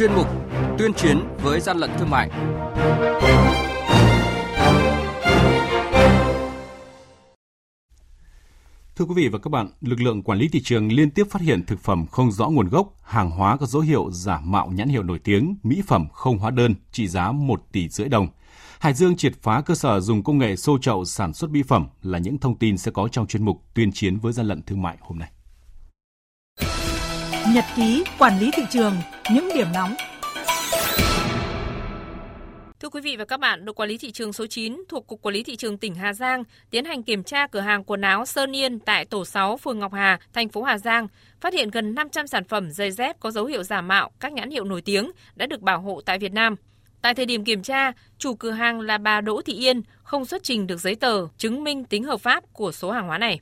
chuyên mục Tuyên chiến với gian lận thương mại. Thưa quý vị và các bạn, lực lượng quản lý thị trường liên tiếp phát hiện thực phẩm không rõ nguồn gốc, hàng hóa có dấu hiệu giả mạo nhãn hiệu nổi tiếng, mỹ phẩm không hóa đơn trị giá 1 tỷ rưỡi đồng. Hải Dương triệt phá cơ sở dùng công nghệ xô chậu sản xuất mỹ phẩm là những thông tin sẽ có trong chuyên mục tuyên chiến với gian lận thương mại hôm nay. Nhật ký quản lý thị trường, những điểm nóng Thưa quý vị và các bạn, đội quản lý thị trường số 9 thuộc Cục Quản lý Thị trường tỉnh Hà Giang tiến hành kiểm tra cửa hàng quần áo Sơn Yên tại tổ 6 phường Ngọc Hà, thành phố Hà Giang, phát hiện gần 500 sản phẩm giày dép có dấu hiệu giả mạo các nhãn hiệu nổi tiếng đã được bảo hộ tại Việt Nam. Tại thời điểm kiểm tra, chủ cửa hàng là bà Đỗ Thị Yên không xuất trình được giấy tờ chứng minh tính hợp pháp của số hàng hóa này.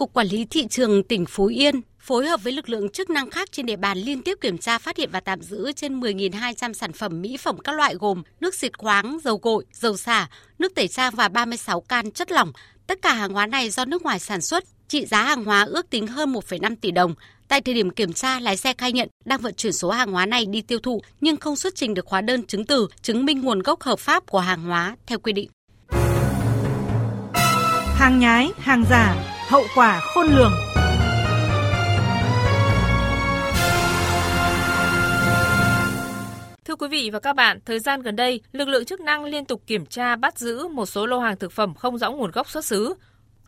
Cục Quản lý Thị trường tỉnh Phú Yên phối hợp với lực lượng chức năng khác trên địa bàn liên tiếp kiểm tra phát hiện và tạm giữ trên 10.200 sản phẩm mỹ phẩm các loại gồm nước xịt khoáng, dầu gội, dầu xả, nước tẩy trang và 36 can chất lỏng. Tất cả hàng hóa này do nước ngoài sản xuất, trị giá hàng hóa ước tính hơn 1,5 tỷ đồng. Tại thời điểm kiểm tra, lái xe khai nhận đang vận chuyển số hàng hóa này đi tiêu thụ nhưng không xuất trình được hóa đơn chứng từ chứng minh nguồn gốc hợp pháp của hàng hóa theo quy định. Hàng nhái, hàng giả, hậu quả khôn lường. Thưa quý vị và các bạn, thời gian gần đây, lực lượng chức năng liên tục kiểm tra bắt giữ một số lô hàng thực phẩm không rõ nguồn gốc xuất xứ.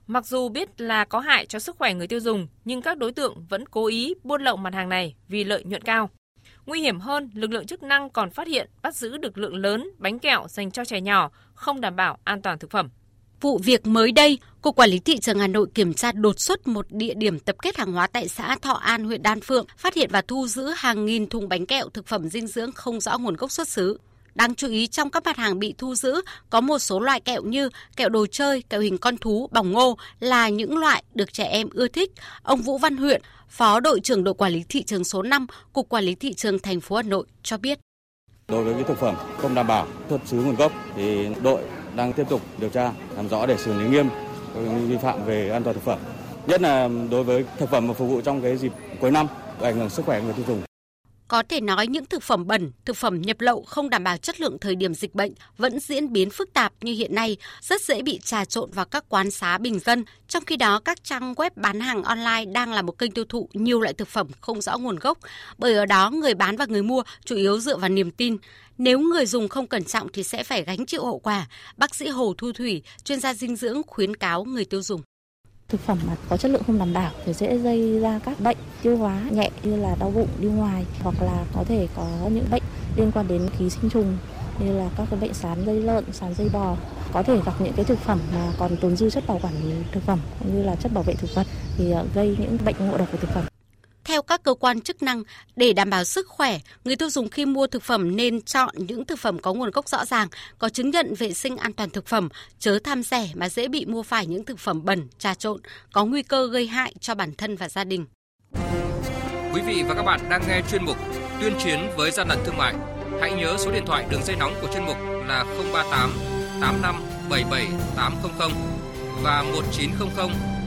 Mặc dù biết là có hại cho sức khỏe người tiêu dùng, nhưng các đối tượng vẫn cố ý buôn lậu mặt hàng này vì lợi nhuận cao. Nguy hiểm hơn, lực lượng chức năng còn phát hiện bắt giữ được lượng lớn bánh kẹo dành cho trẻ nhỏ không đảm bảo an toàn thực phẩm. Vụ việc mới đây, Cục Quản lý Thị trường Hà Nội kiểm tra đột xuất một địa điểm tập kết hàng hóa tại xã Thọ An, huyện Đan Phượng, phát hiện và thu giữ hàng nghìn thùng bánh kẹo thực phẩm dinh dưỡng không rõ nguồn gốc xuất xứ. Đáng chú ý trong các mặt hàng bị thu giữ có một số loại kẹo như kẹo đồ chơi, kẹo hình con thú, bỏng ngô là những loại được trẻ em ưa thích. Ông Vũ Văn Huyện, Phó đội trưởng đội quản lý thị trường số 5, Cục Quản lý thị trường thành phố Hà Nội cho biết. Đối với cái thực phẩm không đảm bảo xuất xứ nguồn gốc thì đội đang tiếp tục điều tra, làm rõ để xử lý nghiêm vi phạm về an toàn thực phẩm. Nhất là đối với thực phẩm mà phục vụ trong cái dịp cuối năm, ảnh hưởng sức khỏe người tiêu dùng. Có thể nói những thực phẩm bẩn, thực phẩm nhập lậu không đảm bảo chất lượng thời điểm dịch bệnh vẫn diễn biến phức tạp như hiện nay, rất dễ bị trà trộn vào các quán xá bình dân. Trong khi đó, các trang web bán hàng online đang là một kênh tiêu thụ nhiều loại thực phẩm không rõ nguồn gốc, bởi ở đó người bán và người mua chủ yếu dựa vào niềm tin. Nếu người dùng không cẩn trọng thì sẽ phải gánh chịu hậu quả. Bác sĩ Hồ Thu Thủy, chuyên gia dinh dưỡng khuyến cáo người tiêu dùng thực phẩm mà có chất lượng không đảm bảo thì dễ gây ra các bệnh tiêu hóa nhẹ như là đau bụng đi ngoài hoặc là có thể có những bệnh liên quan đến ký sinh trùng như là các cái bệnh sán dây lợn, sán dây bò có thể gặp những cái thực phẩm mà còn tồn dư chất bảo quản thực phẩm cũng như là chất bảo vệ thực vật thì ờ, gây những bệnh ngộ độc của thực phẩm. Theo các cơ quan chức năng, để đảm bảo sức khỏe, người tiêu dùng khi mua thực phẩm nên chọn những thực phẩm có nguồn gốc rõ ràng, có chứng nhận vệ sinh an toàn thực phẩm, chớ tham rẻ mà dễ bị mua phải những thực phẩm bẩn, trà trộn, có nguy cơ gây hại cho bản thân và gia đình. Quý vị và các bạn đang nghe chuyên mục Tuyên chiến với gian lận thương mại. Hãy nhớ số điện thoại đường dây nóng của chuyên mục là 038 85 77 800 và 1900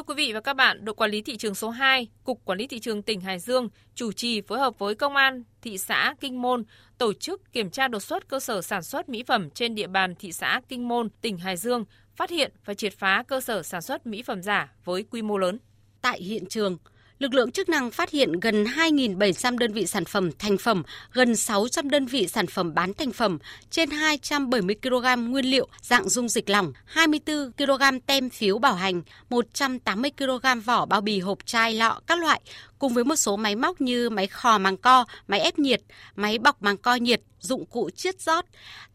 Thưa quý vị và các bạn, đội quản lý thị trường số 2, Cục Quản lý thị trường tỉnh Hải Dương chủ trì phối hợp với công an thị xã Kinh Môn tổ chức kiểm tra đột xuất cơ sở sản xuất mỹ phẩm trên địa bàn thị xã Kinh Môn, tỉnh Hải Dương, phát hiện và triệt phá cơ sở sản xuất mỹ phẩm giả với quy mô lớn. Tại hiện trường, lực lượng chức năng phát hiện gần 2.700 đơn vị sản phẩm thành phẩm, gần 600 đơn vị sản phẩm bán thành phẩm, trên 270 kg nguyên liệu dạng dung dịch lỏng, 24 kg tem phiếu bảo hành, 180 kg vỏ bao bì hộp chai lọ các loại, cùng với một số máy móc như máy khò màng co, máy ép nhiệt, máy bọc màng co nhiệt, dụng cụ chiết rót.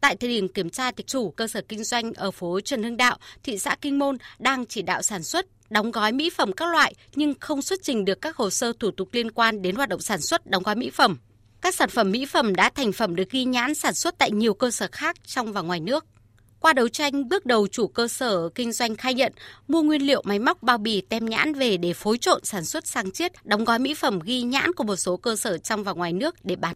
Tại thời điểm kiểm tra, thì chủ cơ sở kinh doanh ở phố Trần Hưng Đạo, thị xã Kinh Môn đang chỉ đạo sản xuất, đóng gói mỹ phẩm các loại nhưng không xuất trình được các hồ sơ thủ tục liên quan đến hoạt động sản xuất đóng gói mỹ phẩm. Các sản phẩm mỹ phẩm đã thành phẩm được ghi nhãn sản xuất tại nhiều cơ sở khác trong và ngoài nước. Qua đấu tranh, bước đầu chủ cơ sở kinh doanh khai nhận mua nguyên liệu máy móc bao bì tem nhãn về để phối trộn sản xuất sang chiết, đóng gói mỹ phẩm ghi nhãn của một số cơ sở trong và ngoài nước để bán.